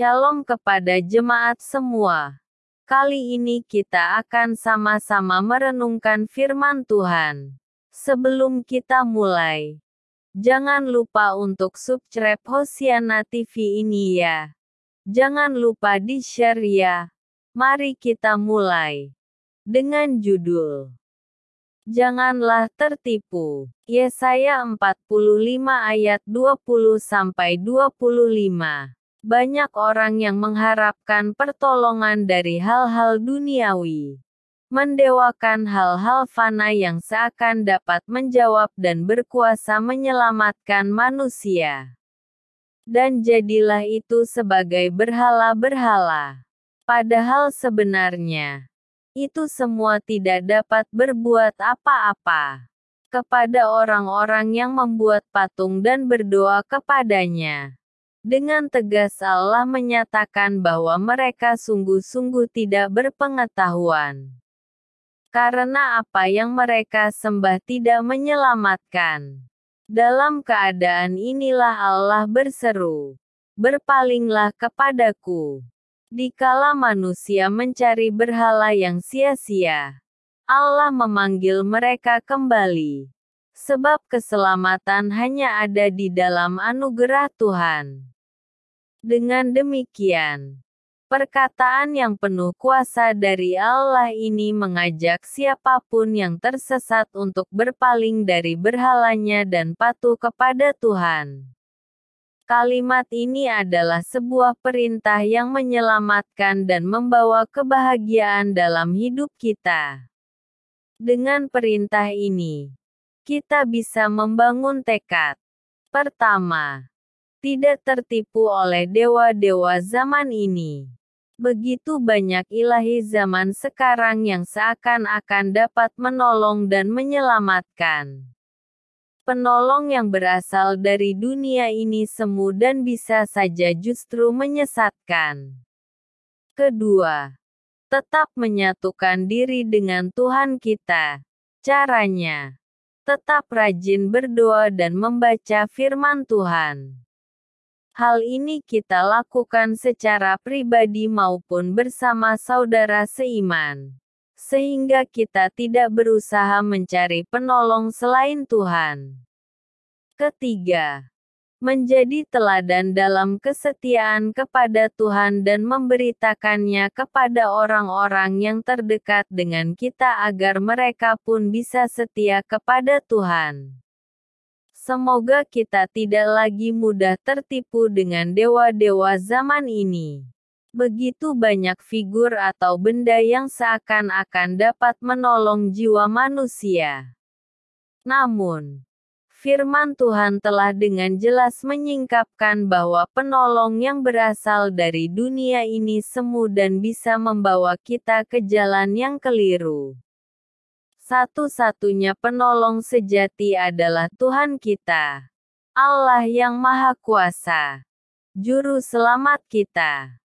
Shalom kepada jemaat semua. Kali ini kita akan sama-sama merenungkan firman Tuhan. Sebelum kita mulai, jangan lupa untuk subscribe Hosiana TV ini ya. Jangan lupa di-share ya. Mari kita mulai. Dengan judul Janganlah tertipu. Yesaya 45 ayat 20 sampai 25. Banyak orang yang mengharapkan pertolongan dari hal-hal duniawi. Mendewakan hal-hal fana yang seakan dapat menjawab dan berkuasa menyelamatkan manusia. Dan jadilah itu sebagai berhala-berhala. Padahal sebenarnya, itu semua tidak dapat berbuat apa-apa kepada orang-orang yang membuat patung dan berdoa kepadanya. Dengan tegas Allah menyatakan bahwa mereka sungguh-sungguh tidak berpengetahuan. Karena apa yang mereka sembah tidak menyelamatkan. Dalam keadaan inilah Allah berseru, "Berpalinglah kepadaku." Dikala manusia mencari berhala yang sia-sia, Allah memanggil mereka kembali. Sebab keselamatan hanya ada di dalam anugerah Tuhan. Dengan demikian, perkataan yang penuh kuasa dari Allah ini mengajak siapa pun yang tersesat untuk berpaling dari berhalanya dan patuh kepada Tuhan. Kalimat ini adalah sebuah perintah yang menyelamatkan dan membawa kebahagiaan dalam hidup kita. Dengan perintah ini, kita bisa membangun tekad. Pertama, tidak tertipu oleh dewa-dewa zaman ini. Begitu banyak ilahi zaman sekarang yang seakan-akan dapat menolong dan menyelamatkan penolong yang berasal dari dunia ini semu dan bisa saja justru menyesatkan. Kedua, tetap menyatukan diri dengan Tuhan kita. Caranya, tetap rajin berdoa dan membaca firman Tuhan. Hal ini kita lakukan secara pribadi maupun bersama saudara seiman sehingga kita tidak berusaha mencari penolong selain Tuhan. Ketiga, menjadi teladan dalam kesetiaan kepada Tuhan dan memberitakannya kepada orang-orang yang terdekat dengan kita agar mereka pun bisa setia kepada Tuhan. Semoga kita tidak lagi mudah tertipu dengan dewa-dewa zaman ini. Begitu banyak figur atau benda yang seakan-akan dapat menolong jiwa manusia. Namun, firman Tuhan telah dengan jelas menyingkapkan bahwa penolong yang berasal dari dunia ini semu dan bisa membawa kita ke jalan yang keliru. Satu-satunya penolong sejati adalah Tuhan kita, Allah yang Maha Kuasa, Juru Selamat kita.